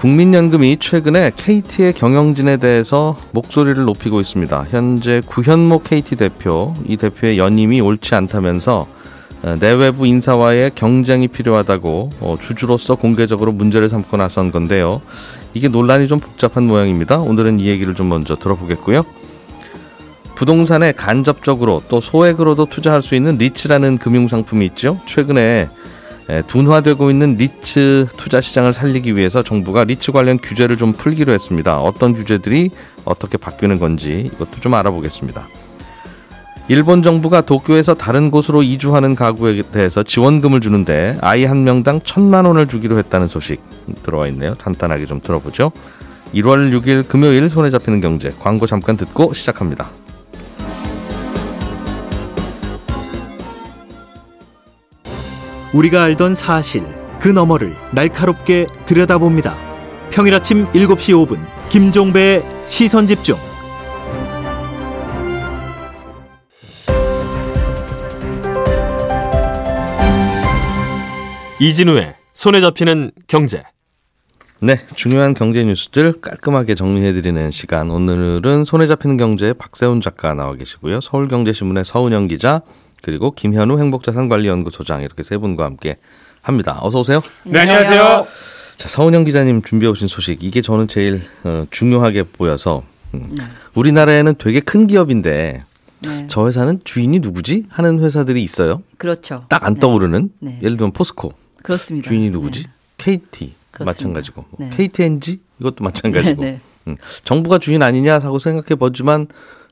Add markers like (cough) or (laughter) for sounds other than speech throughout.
국민연금이 최근에 KT의 경영진에 대해서 목소리를 높이고 있습니다. 현재 구현모 KT 대표, 이 대표의 연임이 옳지 않다면서 어, 내외부 인사와의 경쟁이 필요하다고 어, 주주로서 공개적으로 문제를 삼고 나선 건데요. 이게 논란이 좀 복잡한 모양입니다. 오늘은 이 얘기를 좀 먼저 들어보겠고요. 부동산에 간접적으로 또 소액으로도 투자할 수 있는 리츠라는 금융상품이 있죠. 최근에 둔화되고 있는 리츠 투자 시장을 살리기 위해서 정부가 리츠 관련 규제를 좀 풀기로 했습니다. 어떤 규제들이 어떻게 바뀌는 건지 이것도 좀 알아보겠습니다. 일본 정부가 도쿄에서 다른 곳으로 이주하는 가구에 대해서 지원금을 주는데 아이 한 명당 천만 원을 주기로 했다는 소식 들어와 있네요. 간단하게 좀 들어보죠. 1월 6일 금요일 손에 잡히는 경제 광고 잠깐 듣고 시작합니다. 우리가 알던 사실 그 너머를 날카롭게 들여다봅니다. 평일 아침 7시 5분 김종배의 시선 집중. 이진우의 손에 잡히는 경제. 네, 중요한 경제 뉴스들 깔끔하게 정리해드리는 시간. 오늘은 손에 잡히는 경제 박세훈 작가 나와 계시고요. 서울경제신문의 서은영 기자 그리고 김현우 행복자산관리연구소장 이렇게 세 분과 함께 합니다. 어서 오세요. 네, 안녕하세요. 자, 서은영 기자님 준비해 오신 소식 이게 저는 제일 어, 중요하게 보여서 음, 네. 우리나라에는 되게 큰 기업인데 네. 저 회사는 주인이 누구지 하는 회사들이 있어요. 그렇죠. 딱안 네. 떠오르는 네. 예를 들면 포스코. 그렇습니다. 주인이 누구지? KT 그렇습니다. 마찬가지고 네. KTNG 이것도 마찬가지고 음, 정부가 주인 아니냐 하고 생각해 보지만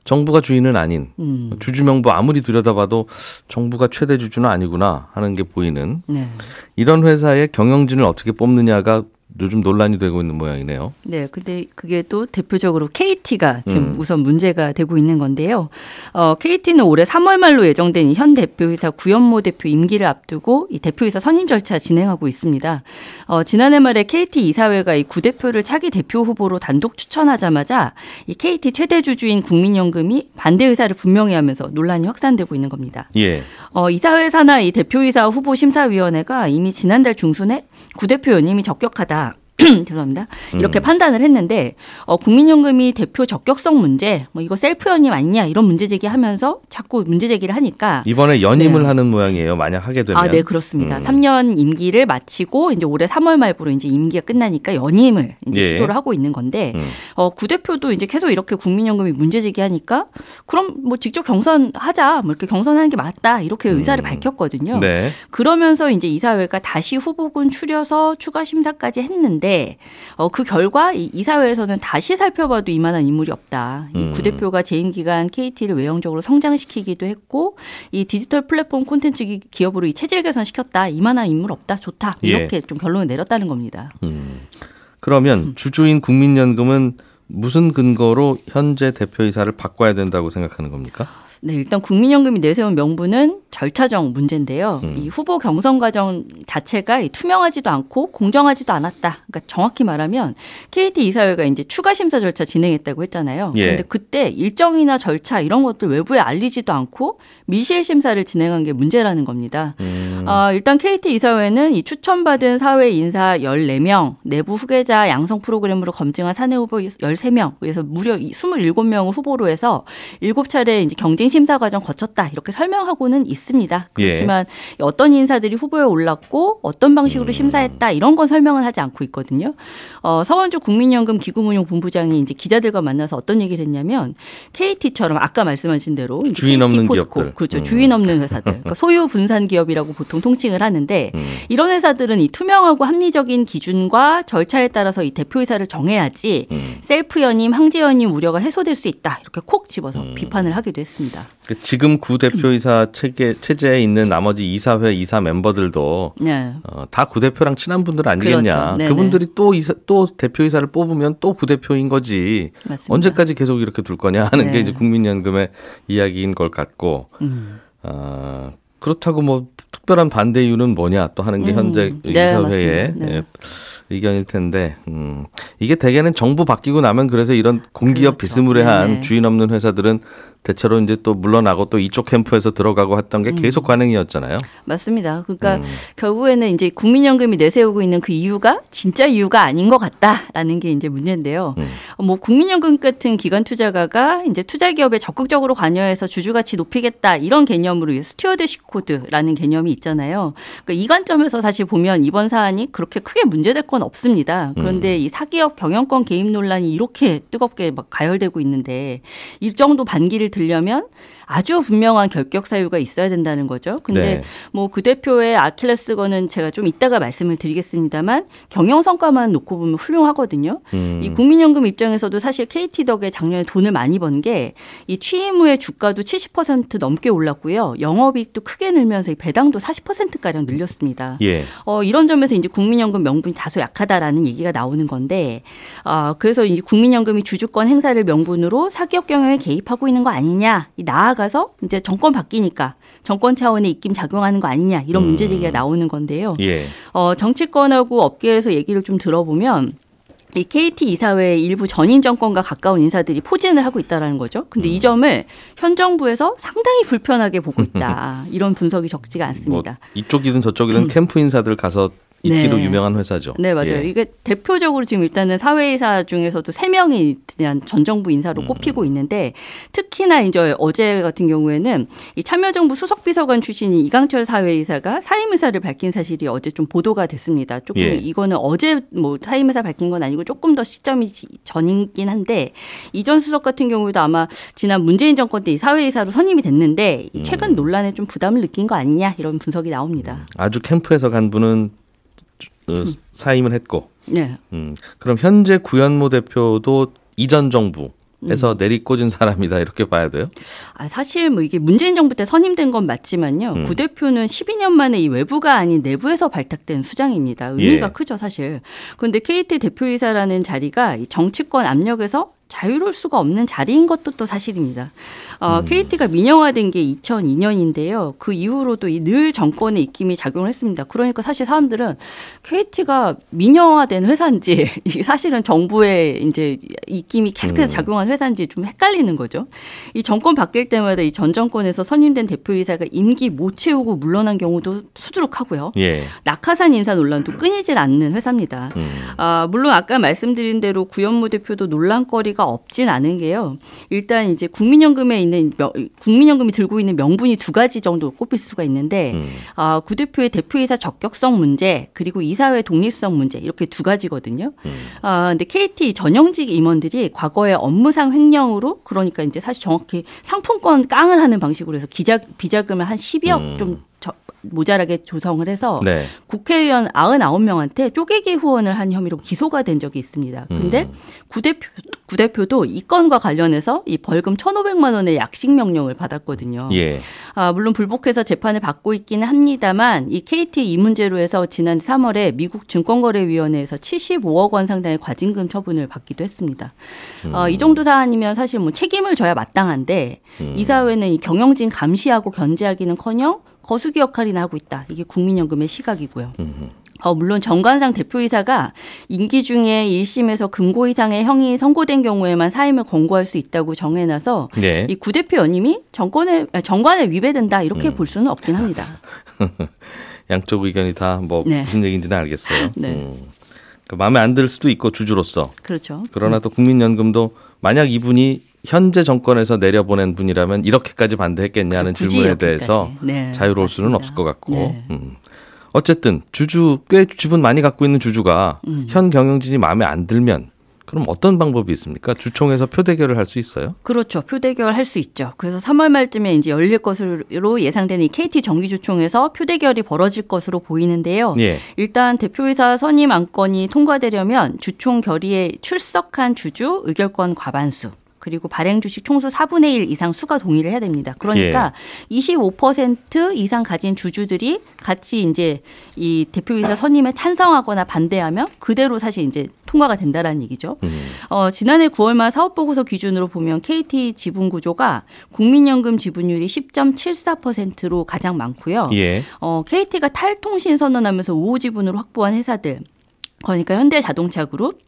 정부가 주인은 아닌 음. 주주명부 아무리 들여다봐도 정부가 최대 주주는 아니구나 하는 게 보이는 네. 이런 회사의 경영진을 어떻게 뽑느냐가 요즘 논란이 되고 있는 모양이네요. 네, 근데 그게 또 대표적으로 KT가 지금 음. 우선 문제가 되고 있는 건데요. 어, KT는 올해 3월 말로 예정된 현 대표이사 구현모 대표 임기를 앞두고 이 대표이사 선임 절차 진행하고 있습니다. 어, 지난해 말에 KT 이사회가 이 구 대표를 차기 대표 후보로 단독 추천하자마자 이 KT 최대 주주인 국민연금이 반대 의사를 분명히 하면서 논란이 확산되고 있는 겁니다. 예. 어, 이사회 사나 이 대표이사 후보 심사위원회가 이미 지난달 중순에 구 대표 연임이 적격하다. (clears throat) 죄송합니다. 이렇게 음. 판단을 했는데 어, 국민연금이 대표 적격성 문제, 뭐 이거 셀프 연임 아니냐 이런 문제 제기하면서 자꾸 문제 제기를 하니까 이번에 연임을 네. 하는 모양이에요. 만약 하게 되면 아, 네 그렇습니다. 음. 3년 임기를 마치고 이제 올해 3월 말부로 이제 임기가 끝나니까 연임을 이제 예. 시도를 하고 있는 건데 음. 어, 구 대표도 이제 계속 이렇게 국민연금이 문제 제기하니까 그럼 뭐 직접 경선하자, 뭐 이렇게 경선하는 게 맞다 이렇게 의사를 음. 밝혔거든요. 네. 그러면서 이제 이사회가 다시 후보군 추려서 추가 심사까지 했는데. 있는데 어, 그 결과 이, 이사회에서는 다시 살펴봐도 이만한 인물이 없다. 이 음. 구 대표가 재임 기간 KT를 외형적으로 성장시키기도 했고 이 디지털 플랫폼 콘텐츠 기업으로 이 체질 개선 시켰다. 이만한 인물 없다. 좋다. 예. 이렇게 예. 좀 결론을 내렸다는 겁니다. 음. 그러면 음. 주주인 국민연금은 무슨 근거로 현재 대표이사를 바꿔야 된다고 생각하는 겁니까? 네, 일단 국민연금이 내세운 명분은 절차적 문제인데요. 음. 이 후보 경선 과정 자체가 투명하지도 않고 공정하지도 않았다. 그러니까 정확히 말하면 KT 이사회가 이제 추가 심사 절차 진행했다고 했잖아요. 예. 그런데 그때 일정이나 절차 이런 것들 외부에 알리지도 않고 미실 심사를 진행한 게 문제라는 겁니다. 음. 어, 일단 KT 이사회는 이 추천받은 사회 인사 14명, 내부 후계자 양성 프로그램으로 검증한 사내 후보 13명, 그래서 무려 27명을 후보로 해서 7차례 이제 경쟁 심사 과정 거쳤다 이렇게 설명하고는 있습니다. 예. 그렇지만 예. 어떤 인사들이 후보에 올랐고 어떤 방식으로 음. 심사했다 이런 건 설명은 하지 않고 있거든요. 어, 서원주 국민연금 기금운용 본부장이 이제 기자들과 만나서 어떤 얘기를 했냐면 KT처럼 아까 말씀하신 대로 주인 없는 포스코, 기업들. 그렇죠. 음. 주인 없는 회사들. (laughs) 그러니까 소유 분산 기업이라고 보통 통칭을 하는데 음. 이런 회사들은 이 투명하고 합리적인 기준과 절차에 따라서 이 대표이사를 정해야지 음. 셀프 연임, 황제 연임 우려가 해소될 수 있다. 이렇게 콕 집어서 음. 비판을 하기도 했습니다. 그 지금 구 대표이사 체계 체제에 있는 나머지 이사회 이사 멤버들도 네. 어, 다 구 대표랑 친한 분들 아니겠냐. 그렇죠. 그분들이 또 이사, 또 대표이사를 뽑으면 또 구 대표인 거지. 맞습니다. 언제까지 계속 이렇게 둘 거냐 하는 네. 게 이제 국민연금의 이야기인 것 같고, 음. 어, 그렇다고 뭐 특별한 반대 이유는 뭐냐 또 하는 게 음. 현재 네, 이사회의. 네. 예, 의견일 텐데, 음, 이게 대개는 정부 바뀌고 나면 그래서 이런 공기업 그렇죠. 비스무리한 네네. 주인 없는 회사들은 대체로 이제 또 물러나고 또 이쪽 캠프에서 들어가고 했던 게 계속 관행이었잖아요. 맞습니다. 그러니까 음. 결국에는 이제 국민연금이 내세우고 있는 그 이유가 진짜 이유가 아닌 것 같다라는 게 이제 문제인데요. 음. 뭐 국민연금 같은 기관 투자가가 이제 투자 기업에 적극적으로 관여해서 주주 가치 높이겠다 이런 개념으로 stewardship code라는 개념이 있잖아요. 그러니까 이 관점에서 사실 보면 이번 사안이 그렇게 크게 문제될 건 없습니다. 그런데 음. 이 사기업 경영권 개입 논란이 이렇게 뜨겁게 막 가열되고 있는데 이 정도 반기를 들려면 아주 분명한 결격 사유가 있어야 된다는 거죠. 근데 네. 뭐그 대표의 아킬레스건은 제가 좀 이따가 말씀을 드리겠습니다만 경영 성과만 놓고 보면 훌륭하거든요. 음. 이 국민연금 입장에서도 사실 KT 덕에 작년에 돈을 많이 번 게 이 취임 후에 주가도 70% 넘게 올랐고요. 영업이익도 크게 늘면서 이 배당도 40%가량 늘렸습니다. 예. 어, 이런 점에서 이제 국민연금 명분이 다소 약하다라는 얘기가 나오는 건데, 아, 그래서 이제 국민연금이 주주권 행사를 명분으로 사기업 경영에 개입하고 있는 거 아니냐, 이 나아가서 이제 정권 바뀌니까 정권 차원의 입김 작용하는 거 아니냐, 이런 문제 제기가 나오는 건데요. 예. 어, 정치권하고 업계에서 얘기를 좀 들어보면, 이 KT 이사회의 일부 전임 정권과 가까운 인사들이 포진을 하고 있다라는 거죠. 근데 이 점을 현 정부에서 상당히 불편하게 보고 있다. (laughs) 이런 분석이 적지가 뭐 않습니다. 이쪽이든 저쪽이든 캠프 인사들 가서 있기로 네. 유명한 회사죠. 네, 맞아요. 예. 이게 대표적으로 지금 일단은 사회이사 중에서도 세명이 그냥 전 정부 음. 인사로 꼽히고 있는데 특히나 이제 어제 같은 경우에는 이 참여정부 수석비서관 출신인 이강철 사회이사가 사임 의사를 밝힌 사실이 어제 좀 보도가 됐습니다. 조금 예. 이거는 어제 뭐 사임 의사 밝힌 건 아니고 조금 더 시점이 지- 전이긴 한데 이전 수석 같은 경우에도 아마 지난 문재인 정권 때 이 사회이사로 선임이 됐는데 이 음. 최근 논란에 좀 부담을 느낀 거 아니냐 이런 분석이 나옵니다. 아주 캠프에서 간 분은 어, 사임을 했고, 네. 음, 그럼 현재 구현모 대표도 이전 정부에서 음. 내리꽂은 사람이다 이렇게 봐야 돼요. 아, 사실 뭐 이게 문재인 정부 때 선임된 건 맞지만요. 음. 구 대표는 12년 만에 이 외부가 아닌 내부에서 발탁된 수장입니다. 의미가 예. 크죠, 사실. 그런데 KT 대표이사라는 자리가 이 정치권 압력에서 자유로울 수가 없는 자리인 것도 또 사실입니다. 어, KT가 민영화된 게 2002년인데요. 그 이후로도 이늘 정권의 입김이 작용을 했습니다. 그러니까 사실 사람들은 KT가 민영화된 회사인지 (laughs) 사실은 정부의 이제 입김이 계속해서 작용한 회사인지 좀 헷갈리는 거죠. 이 정권 바뀔 때마다 이 전 정권에서 선임된 대표이사가 임기 못 채우고 물러난 경우도 수두룩하고요. 예. 낙하산 인사 논란도 끊이질 않는 회사입니다. 음. 아, 물론 아까 말씀드린 대로 구현무 대표도 논란거리가 없진 않은 게요. 일단 이제 국민연금에 있는 명- 국민연금이 들고 있는 명분이 두 가지 정도 꼽힐 수가 있는데 음. 아, 구 대표의 대표이사 적격성 문제 그리고 이사회 독립성 문제 이렇게 두 가지거든요. 음. 아, 근데 KT 전형직 임원들이 과거에 업무상 횡령으로 그러니까 이제 사실 정확히 상품권 깡을 하는 방식으로 해서 기자 비자금을 한 10억 음. 좀 저- 모자라게 조성을 해서 네. 국회의원 99명한테 쪼개기 후원을 한 혐의로 기소가 된 적이 있습니다. 근데 음. 구 대표 구 대표도 이 건과 관련해서 이 벌금 1,500만 원의 약식 명령을 받았거든요. 예. 아, 물론 불복해서 재판을 받고 있기는 합니다만 이 KT 이 문제로 해서 지난 3월에 미국 증권거래위원회에서 75억 원 상당의 과징금 처분을 받기도 했습니다. 어, 이 정도 사안이면 사실 뭐 책임을 져야 마땅한데 이 사회는 이 경영진 감시하고 견제하기는커녕 거수기 역할이나 하고 있다. 이게 국민연금의 시각이고요. 어, 물론 정관상 대표이사가 임기 중에 1심에서 금고 이상의 형이 선고된 경우에만 사임을 권고할 수 있다고 정해놔서 네. 이 구 대표 연임이 정권에 아, 정관에 위배된다 이렇게 볼 수는 없긴 합니다. (laughs) 양쪽 의견이 다뭐 네. 무슨 얘기인지는 알겠어요. (laughs) 네. 음. 그 마음에 안 들 수도 있고 주주로서 그렇죠. 그러나 또 국민연금도 만약 이분이 현재 정권에서 내려보낸 분이라면 이렇게까지 반대했겠냐는 그렇죠. 질문에 이렇게까지. 대해서 네, 자유로울 수는 맞습니다. 없을 것 같고 네. 음. 어쨌든 주주 꽤 지분 많이 갖고 있는 주주가 음. 현 경영진이 마음에 안 들면 그럼 어떤 방법이 있습니까? 주총에서 표 대결을 할 수 있어요? 그렇죠. 표 대결 할 수 있죠. 그래서 3월 말쯤에 이제 열릴 것으로 예상되는 이 KT 정기주총에서 표 대결이 벌어질 것으로 보이는데요. 예. 일단 대표이사 선임 안건이 통과되려면 주총 결의에 출석한 주주 의결권 과반수 그리고 발행 주식 총수 4분의 1 이상 수가 동의를 해야 됩니다. 그러니까 예. 25% 이상 가진 주주들이 같이 이제 이 대표이사 선임에 찬성하거나 반대하면 그대로 사실 이제 통과가 된다라는 얘기죠. 음. 어, 지난해 9월 말 사업 보고서 기준으로 보면 KT 지분 구조가 국민연금 지분율이 10.74%로 가장 많고요. 예. 어, KT가 탈통신 선언하면서 우호 지분으로 확보한 회사들 그러니까 현대자동차 그룹,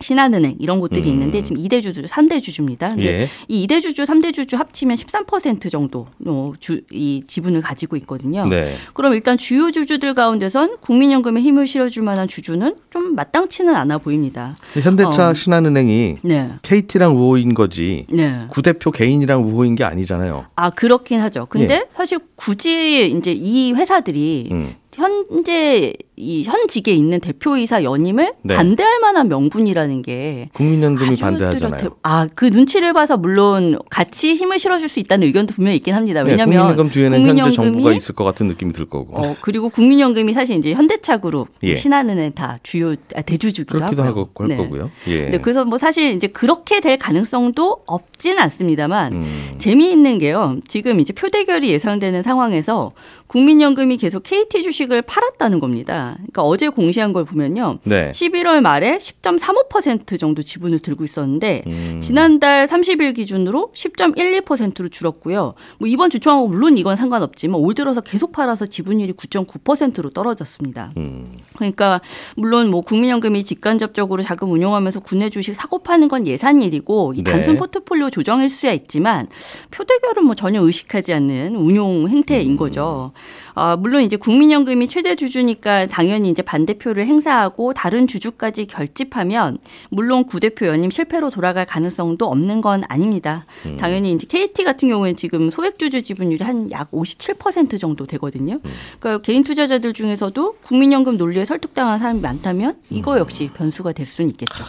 신한은행 이런 곳들이 음. 있는데 지금 2대 주주, 3대 주주입니다. 근데 예. 이 2대 주주, 3대 주주 합치면 13% 정도 어, 주, 이 지분을 가지고 있거든요. 네. 그럼 일단 주요 주주들 가운데선 국민연금에 힘을 실어줄 만한 주주는 좀 마땅치는 않아 보입니다. 현대차, 어. 신한은행이 네. KT랑 우호인 거지 네. 구 대표 개인이랑 우호인 게 아니잖아요. 아 그렇긴 하죠. 근데 예. 사실 굳이 이제 이 회사들이 음. 현재 이 현직에 있는 대표이사 연임을 네. 반대할 만한 명분이라는 게 국민연금이 반대하잖아요. 아그 눈치를 봐서 물론 같이 힘을 실어줄 수 있다는 의견도 분명히 있긴 합니다. 네, 왜냐하면 네, 국민연금 뒤에는 국민연금이, 현재 정부가 있을 것 같은 느낌이 들 거고. 어, 그리고 국민연금이 사실 이제 현대차그룹, 예. 신한은행 다 주요 아, 대주주기도 그렇기도 하고요. 하고 할 네. 거고요. 예. 네, 그래서 뭐 사실 이제 그렇게 될 가능성도 없진 않습니다만 음. 재미있는 게요. 지금 이제 표대결이 예상되는 상황에서 국민연금이 계속 KT 주식을 팔았다는 겁니다. 그러니까 어제 공시한 걸 보면요. 네. 11월 말에 10.35% 정도 지분을 들고 있었는데 음. 지난달 30일 기준으로 10.12%로 줄었고요. 뭐 이번 주총하고 물론 이건 상관없지만 올 들어서 계속 팔아서 지분율이 9.9%로 떨어졌습니다. 음. 그러니까 물론 뭐 국민연금이 직간접적으로 자금 운용하면서 국내 주식 사고 파는 건 예산 일이고 이 네. 단순 네. 포트폴리오 조정일 수야 있지만 표대결은 뭐 전혀 의식하지 않는 운용 행태인 음. 거죠. 어, 물론 이제 국민연금이 최대 주주니까 당연히 이제 반대표를 행사하고 다른 주주까지 결집하면 물론 구대표 연임 실패로 돌아갈 가능성도 없는 건 아닙니다. 음. 당연히 이제 KT 같은 경우에는 지금 소액 주주 지분율이 한 약 57% 정도 되거든요. 음. 그러니까 개인 투자자들 중에서도 국민연금 논리에 설득당한 사람이 많다면 이거 음. 역시 변수가 될 수는 있겠죠.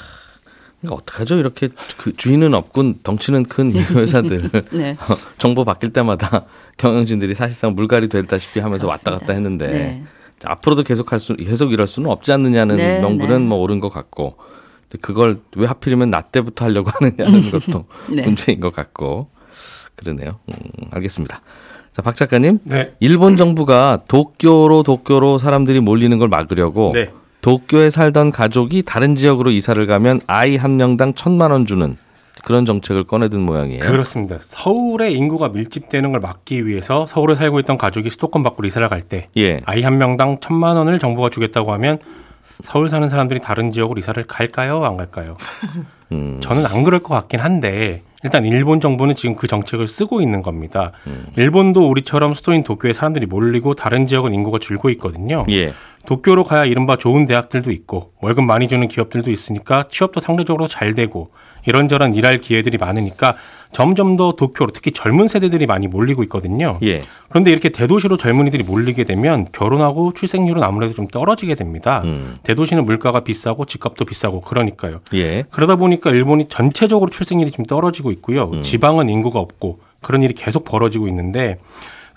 그러니까 어떡하죠? 이렇게 그 주인은 없군 덩치는 큰 회사들 (laughs) 네. (laughs) 정보 바뀔 때마다 경영진들이 사실상 물갈이 됐다시피 하면서 그렇습니다. 왔다 갔다 했는데 네. 앞으로도 계속 할 수, 계속 이럴 수는 없지 않느냐는 네, 명분은 네. 뭐 옳은 것 같고 그걸 왜 하필이면 나 때부터 하려고 하느냐는 것도 (laughs) 네. 문제인 것 같고 그러네요. 음, 알겠습니다. 자, 박 작가님. 네. 일본 정부가 도쿄로 도쿄로 사람들이 몰리는 걸 막으려고 네. 도쿄에 살던 가족이 다른 지역으로 이사를 가면 아이 한 명당 천만 원 주는 그런 정책을 꺼내든 모양이에요. 그렇습니다. 서울의 인구가 밀집되는 걸 막기 위해서 서울에 살고 있던 가족이 수도권 밖으로 이사를 갈때 예. 아이 한 명당 천만 원을 정부가 주겠다고 하면 서울 사는 사람들이 다른 지역으로 이사를 갈까요? 안 갈까요? (laughs) 음. 저는 안 그럴 것 같긴 한데 일단 일본 정부는 지금 그 정책을 쓰고 있는 겁니다. 음. 일본도 우리처럼 수도인 도쿄에 사람들이 몰리고 다른 지역은 인구가 줄고 있거든요. 예. 도쿄로 가야 이른바 좋은 대학들도 있고 월급 많이 주는 기업들도 있으니까 취업도 상대적으로 잘 되고 이런저런 일할 기회들이 많으니까 점점 더 도쿄로 특히 젊은 세대들이 많이 몰리고 있거든요. 예. 그런데 이렇게 대도시로 젊은이들이 몰리게 되면 결혼하고 출생률은 아무래도 좀 떨어지게 됩니다. 음. 대도시는 물가가 비싸고 집값도 비싸고 그러니까요. 예. 그러다 보니까 일본이 전체적으로 출생률이 좀 떨어지고 있고요. 음. 지방은 인구가 없고 그런 일이 계속 벌어지고 있는데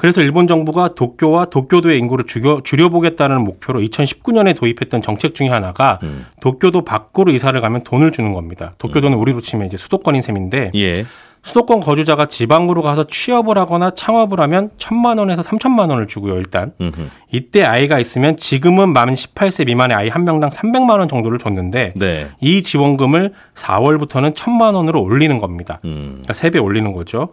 그래서 일본 정부가 도쿄와 도쿄도의 인구를 줄여, 줄여보겠다는 목표로 2019년에 도입했던 정책 중에 하나가 음. 도쿄도 밖으로 이사를 가면 돈을 주는 겁니다. 도쿄도는 음. 우리로 치면 이제 수도권인 셈인데 예. 수도권 거주자가 지방으로 가서 취업을 하거나 창업을 하면 천만 원에서 삼천만 원을 주고요, 일단. 음흠. 이때 아이가 있으면 지금은 만 18세 미만의 아이 한 명당 300만 원 정도를 줬는데 네. 이 지원금을 4월부터는 천만 원으로 올리는 겁니다. 음. 그러니까 3배 올리는 거죠.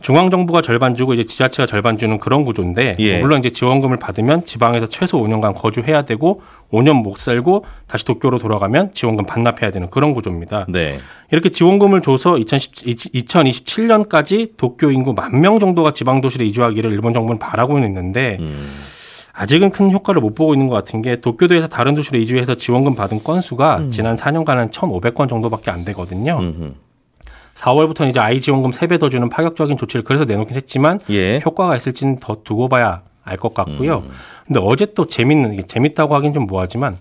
중앙 정부가 절반 주고 이제 지자체가 절반 주는 그런 구조인데 예. 물론 이제 지원금을 받으면 지방에서 최소 5년간 거주해야 되고 5년 못 살고 다시 도쿄로 돌아가면 지원금 반납해야 되는 그런 구조입니다. 네. 이렇게 지원금을 줘서 2010, 2027년까지 도쿄 인구 만 명 정도가 지방 도시로 이주하기를 일본 정부는 바라고 있는데 음. 아직은 큰 효과를 못 보고 있는 것 같은 게 도쿄도에서 다른 도시로 이주해서 지원금 받은 건수가 음. 지난 4년간은 1,500건 정도밖에 안 되거든요. 음흠. 4월부터는 이제 아이 지원금 3배 더 주는 파격적인 조치를 그래서 내놓긴 했지만 예. 효과가 있을지는 더 두고 봐야 알 것 같고요. 음. 근데 어제 또 재밌는 재밌다고 하긴 좀 뭐하지만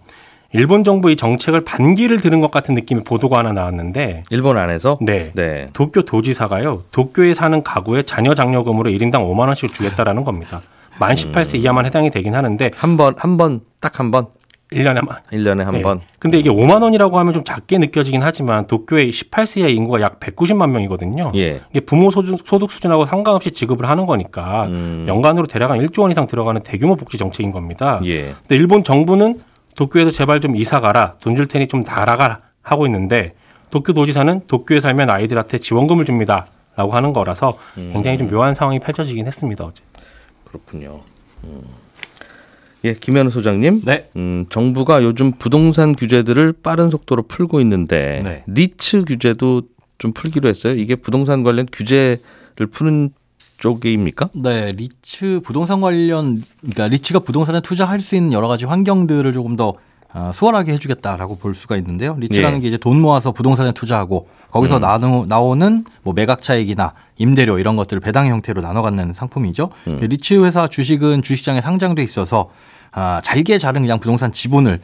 일본 정부 의 정책을 반기를 드는 것 같은 느낌의 보도가 하나 나왔는데 일본 안에서 네. 네. 도쿄 도지사가요. 도쿄에 사는 가구에 자녀 장려금으로 1인당 5만 원씩 주겠다라는 겁니다. 만 18세 음. 이하만 해당이 되긴 하는데 한 번 한 번 딱 한 번 1년에 한 번. 1년에 한 네. 번. 근데 이게 5만 원이라고 하면 좀 작게 느껴지긴 하지만 도쿄의 18세 이하 인구가 약 190만 명이거든요. 예. 이게 부모 소득, 소득 수준하고 상관없이 지급을 하는 거니까 음. 연간으로 대략 한 1조 원 이상 들어가는 대규모 복지 정책인 겁니다. 예. 근데 일본 정부는 도쿄에서 제발 좀 이사 가라. 돈 줄 테니 좀 날아가라 하고 있는데 도쿄 도지사는 도쿄에 살면 아이들한테 지원금을 줍니다. 라고 하는 거라서 음. 굉장히 좀 묘한 상황이 펼쳐지긴 했습니다. 어제. 그렇군요. 음. 예, 김현우 소장님. 네. 음, 정부가 요즘 부동산 규제들을 빠른 속도로 풀고 있는데 네. 리츠 규제도 좀 풀기로 했어요. 이게 부동산 관련 규제를 푸는 쪽입니까? 네, 리츠 부동산 관련 그러니까 리츠가 부동산에 투자할 수 있는 여러 가지 환경들을 조금 더 어, 수월하게 해주겠다라고 볼 수가 있는데요. 리츠라는 예. 게 이제 돈 모아서 부동산에 투자하고 거기서 음. 나누, 나오는 뭐 매각 차익이나 임대료 이런 것들을 배당 형태로 나눠 갖는 상품이죠. 음. 리츠 회사 주식은 주식장에 상장돼 있어서 아, 잘게 자른 그냥 부동산 지분을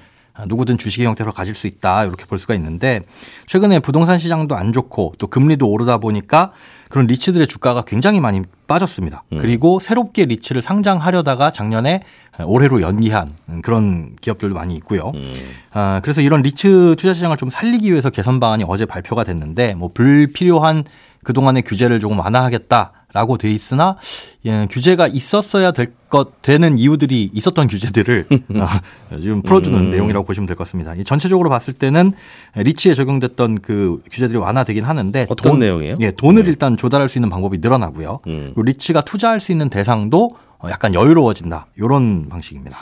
누구든 주식의 형태로 가질 수 있다 이렇게 볼 수가 있는데 최근에 부동산 시장도 안 좋고 또 금리도 오르다 보니까 그런 리츠들의 주가가 굉장히 많이 빠졌습니다. 음. 그리고 새롭게 리츠를 상장하려다가 작년에 올해로 연기한 그런 기업들도 많이 있고요. 음. 아, 그래서 이런 리츠 투자 시장을 좀 살리기 위해서 개선 방안이 어제 발표가 됐는데 뭐 불필요한 그동안의 규제를 조금 완화하겠다. 라고 돼 있으나 예, 규제가 있었어야 될 것 되는 이유들이 있었던 규제들을 어, (laughs) 지금 풀어주는 음. 내용이라고 보시면 될 것 같습니다. 전체적으로 봤을 때는 리치에 적용됐던 그 규제들이 완화되긴 하는데 어떤 돈, 내용이에요? 예, 돈을 네. 일단 조달할 수 있는 방법이 늘어나고요. 음. 그리고 리치가 투자할 수 있는 대상도 약간 여유로워진다. 이런 방식입니다.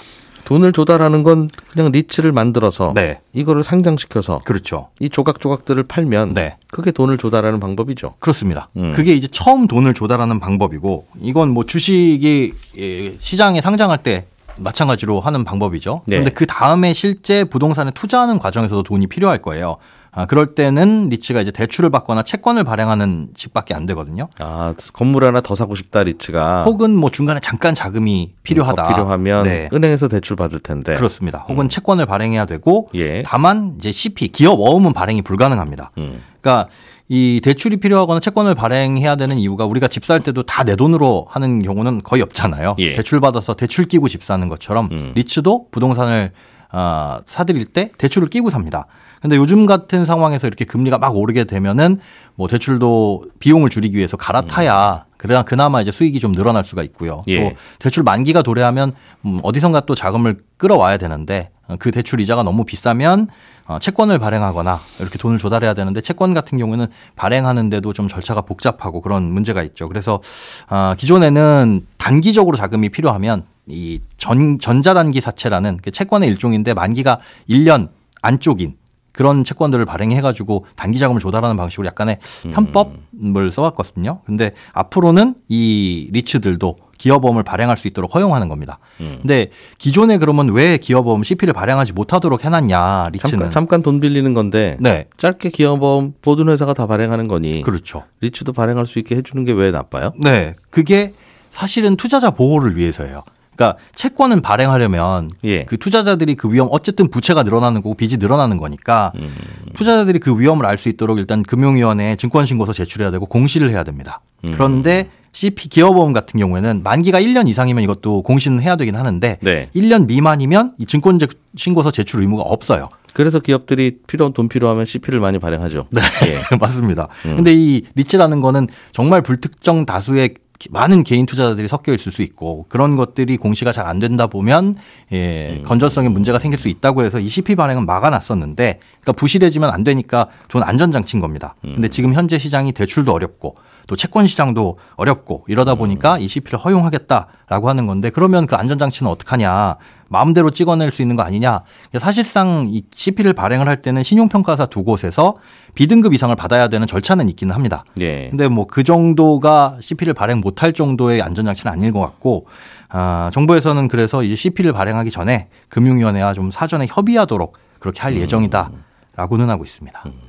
돈을 조달하는 건 그냥 리츠를 만들어서 네. 이거를 상장시켜서 그렇죠. 이 조각 조각들을 팔면 네. 그게 돈을 조달하는 방법이죠. 그렇습니다. 음. 그게 이제 처음 돈을 조달하는 방법이고 이건 뭐 주식이 예, 시장에 상장할 때 마찬가지로 하는 방법이죠. 네. 그런데 그 다음에 실제 부동산에 투자하는 과정에서도 돈이 필요할 거예요. 아, 그럴 때는 리츠가 이제 대출을 받거나 채권을 발행하는 식밖에 안 되거든요. 아, 건물 하나 더 사고 싶다 리츠가. 혹은 뭐 중간에 잠깐 자금이 필요하다. 필요하면 네. 은행에서 대출 받을 텐데. 그렇습니다. 혹은 음. 채권을 발행해야 되고 예. 다만 이제 CP 기업 어음은 발행이 불가능합니다. 음. 그러니까 이 대출이 필요하거나 채권을 발행해야 되는 이유가 우리가 집 살 때도 다 내 돈으로 하는 경우는 거의 없잖아요. 예. 대출 받아서 대출 끼고 집 사는 것처럼 음. 리츠도 부동산을 어, 사들일 때 대출을 끼고 삽니다. 근데 요즘 같은 상황에서 이렇게 금리가 막 오르게 되면은 뭐 대출도 비용을 줄이기 위해서 갈아타야 그래야 그나마 이제 수익이 좀 늘어날 수가 있고요. 예. 또 대출 만기가 도래하면 음 어디선가 또 자금을 끌어와야 되는데 그 대출 이자가 너무 비싸면 어 채권을 발행하거나 이렇게 돈을 조달해야 되는데 채권 같은 경우에는 발행하는데도 좀 절차가 복잡하고 그런 문제가 있죠. 그래서 어 기존에는 단기적으로 자금이 필요하면 이 전, 전자단기 사채라는 그 채권의 일종인데 만기가 1년 안쪽인 그런 채권들을 발행해가지고 단기 자금을 조달하는 방식으로 약간의 음. 편법을 써왔거든요. 근데 앞으로는 이 리츠들도 기업보험을 발행할 수 있도록 허용하는 겁니다. 음. 근데 기존에 그러면 왜 기업보험 CP를 발행하지 못하도록 해놨냐 리츠는 잠깐, 잠깐 돈 빌리는 건데 네. 짧게 기업보험 모든 회사가 다 발행하는 거니 그렇죠. 리츠도 발행할 수 있게 해주는 게 왜 나빠요? 네, 그게 사실은 투자자 보호를 위해서예요. 그러니까 채권은 발행하려면 예. 그 투자자들이 그 위험 어쨌든 부채가 늘어나는 거고 빚이 늘어나는 거니까 음. 투자자들이 그 위험을 알 수 있도록 일단 금융위원회에 증권신고서 제출해야 되고 공시를 해야 됩니다. 음. 그런데 CP 기업보험 같은 경우에는 만기가 1년 이상이면 이것도 공시는 해야 되긴 하는데 네. 1년 미만이면 이 증권 신고서 제출 의무가 없어요. 그래서 기업들이 필요한 돈 필요하면 CP를 많이 발행하죠. 네, 예. (laughs) 맞습니다. 음. 근데 이 리츠라는 거는 정말 불특정 다수의 많은 개인 투자자들이 섞여 있을 수 있고 그런 것들이 공시가 잘 안 된다 보면 예, 음. 건전성에 문제가 생길 수 있다고 해서 이 CP 발행은 막아놨었는데 그러니까 부실해지면 안 되니까 좋은 안전장치인 겁니다. 음. 근데 지금 현재 시장이 대출도 어렵고 또 채권 시장도 어렵고 이러다 음. 보니까 이 CP를 허용하겠다라고 하는 건데 그러면 그 안전장치는 어떡하냐 마음대로 찍어낼 수 있는 거 아니냐. 사실상 이 CP를 발행을 할 때는 신용평가사 두 곳에서 B등급 이상을 받아야 되는 절차는 있기는 합니다. 예. 근데 뭐 그 정도가 CP를 발행 못할 정도의 안전장치는 아닐 것 같고, 아, 정부에서는 그래서 이제 CP를 발행하기 전에 금융위원회와 좀 사전에 협의하도록 그렇게 할 음. 예정이다 라고는 하고 있습니다. 음.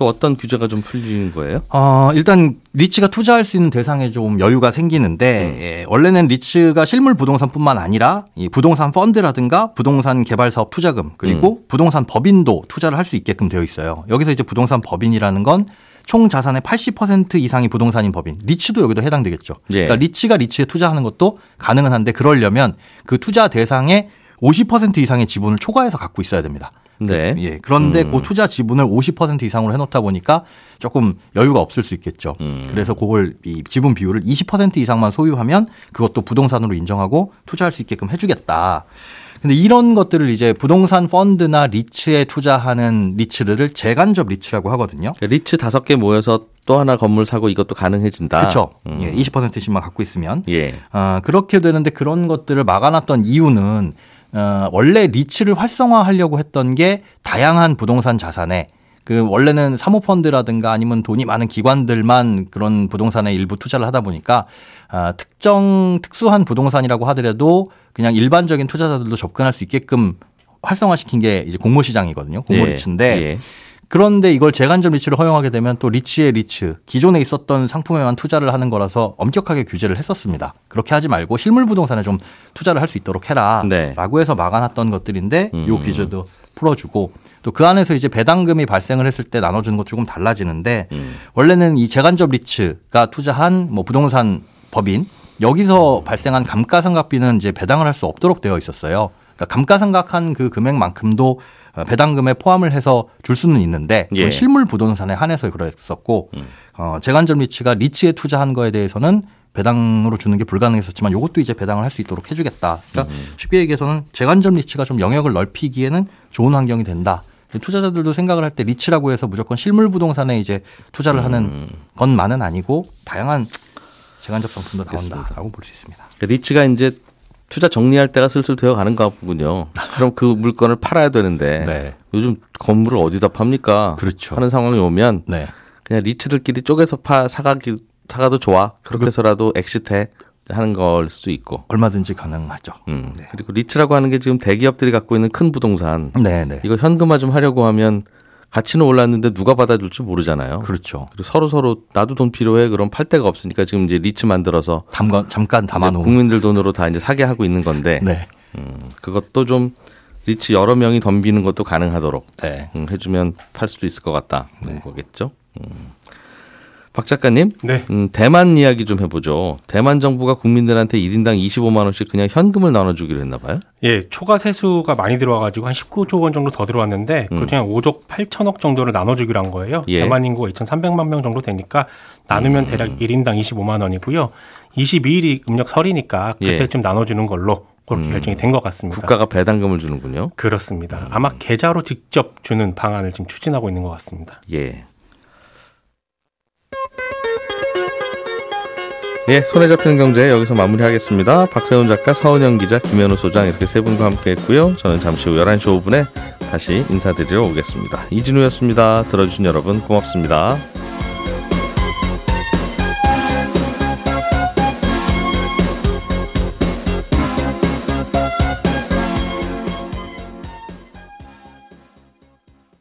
또 어떤 규제가 좀 풀리는 거예요? 어, 일단 리츠가 투자할 수 있는 대상에 좀 여유가 생기는데 음. 예, 원래는 리츠가 실물 부동산뿐만 아니라 이 부동산 펀드라든가 부동산 개발 사업 투자금 그리고 음. 부동산 법인도 투자를 할 수 있게끔 되어 있어요. 여기서 이제 부동산 법인이라는 건 총 자산의 80% 이상이 부동산인 법인 리츠도 여기도 해당되겠죠. 예. 그러니까 리츠가 리츠에 투자하는 것도 가능은 한데 그러려면 그 투자 대상의 50% 이상의 지분을 초과해서 갖고 있어야 됩니다. 네. 예. 그런데 음. 그 투자 지분을 50% 이상으로 해놓다 보니까 조금 여유가 없을 수 있겠죠. 음. 그래서 그걸 이 지분 비율을 20% 이상만 소유하면 그것도 부동산으로 인정하고 투자할 수 있게끔 해주겠다. 근데 이런 것들을 이제 부동산 펀드나 리츠에 투자하는 리츠를 재간접 리츠라고 하거든요. 리츠 다섯 개 모여서 또 하나 건물 사고 이것도 가능해진다. 그렇죠. 음. 예, 20%씩만 갖고 있으면. 예. 아, 그렇게 되는데 그런 것들을 막아놨던 이유는 어, 원래 리츠를 활성화하려고 했던 게 다양한 부동산 자산에 그 원래는 사모펀드라든가 아니면 돈이 많은 기관들만 그런 부동산에 일부 투자를 하다 보니까 아, 특정 특수한 부동산이라고 하더라도 그냥 일반적인 투자자들도 접근할 수 있게끔 활성화시킨 게 이제 공모 시장이거든요. 공모 예. 리츠인데 예. 그런데 이걸 재간접 리츠를 허용하게 되면 또 리츠의 리츠, 기존에 있었던 상품에만 투자를 하는 거라서 엄격하게 규제를 했었습니다. 그렇게 하지 말고 실물 부동산에 좀 투자를 할 수 있도록 해라. 네. 라고 해서 막아놨던 것들인데 음. 요 규제도 풀어주고 또 그 안에서 이제 배당금이 발생을 했을 때 나눠주는 것 조금 달라지는데 음. 원래는 이 재간접 리츠가 투자한 뭐 부동산 법인 여기서 발생한 감가상각비는 이제 배당을 할 수 없도록 되어 있었어요. 그러니까 감가상각한 그 금액만큼도 어, 배당금에 포함을 해서 줄 수는 있는데 예. 실물 부동산에 한해서 그랬었고 음. 어, 재간접 리츠가 리츠에 투자한 거에 대해서는 배당으로 주는 게 불가능했었지만 이것도 이제 배당을 할 수 있도록 해주겠다. 그러니까 음. 쉽게 얘기해서는 재간접 리츠가 좀 영역을 넓히기에는 좋은 환경이 된다. 투자자들도 생각을 할 때 리츠라고 해서 무조건 실물 부동산에 이제 투자를 음. 하는 것만은 아니고 다양한 재간접 상품도 나온다라고 볼 수 있습니다. 리츠가 이제 투자 정리할 때가 슬슬 되어 가는 가 보군요. 그럼 그 물건을 팔아야 되는데 네. 요즘 건물을 어디다 팝니까? 그렇죠. 하는 상황이 오면 네. 그냥 리츠들끼리 쪼개서 파 사가기 사가도 좋아. 그렇게 해서라도 exit 하는 걸 수도 있고 얼마든지 가능하죠. 음. 네. 그리고 리츠라고 하는 게 지금 대기업들이 갖고 있는 큰 부동산. 네, 네. 이거 현금화 좀 하려고 하면 가치는 올랐는데 누가 받아줄지 모르잖아요. 그렇죠. 그리고 서로 서로 나도 돈 필요해 그럼 팔 데가 없으니까 지금 이제 리츠 만들어서 잠깐 잠깐 담아놓은 국민들 돈으로 다 이제 사게 하고 있는 건데 네. 음, 그것도 좀 리츠 여러 명이 덤비는 것도 가능하도록 네. 음, 해주면 팔 수도 있을 것 같다 네. 거겠죠. 음. 박 작가님, 네. 음, 대만 이야기 좀 해보죠. 대만 정부가 국민들한테 1인당 25만 원씩 그냥 현금을 나눠주기로 했나 봐요? 예, 초과 세수가 많이 들어와가지고 한 19조 원 정도 더 들어왔는데 음. 그중에 5조 8천억 정도를 나눠주기로 한 거예요. 예. 대만 인구가 2,300만 명 정도 되니까 나누면 음. 대략 1인당 25만 원이고요. 22일이 음력 설이니까 예. 그때쯤 예. 나눠주는 걸로 그렇게 음. 결정이 된 것 같습니다. 국가가 배당금을 주는군요. 그렇습니다. 음. 아마 계좌로 직접 주는 방안을 지금 추진하고 있는 것 같습니다. 예. 예, 손에 잡히는 경제 여기서 마무리하겠습니다. 박세훈 작가, 서은영 기자, 김현우 소장 이렇게 세 분과 함께했고요. 저는 잠시 후 11시 5분에 다시 인사드리러 오겠습니다. 이진우였습니다. 들어주신 여러분 고맙습니다.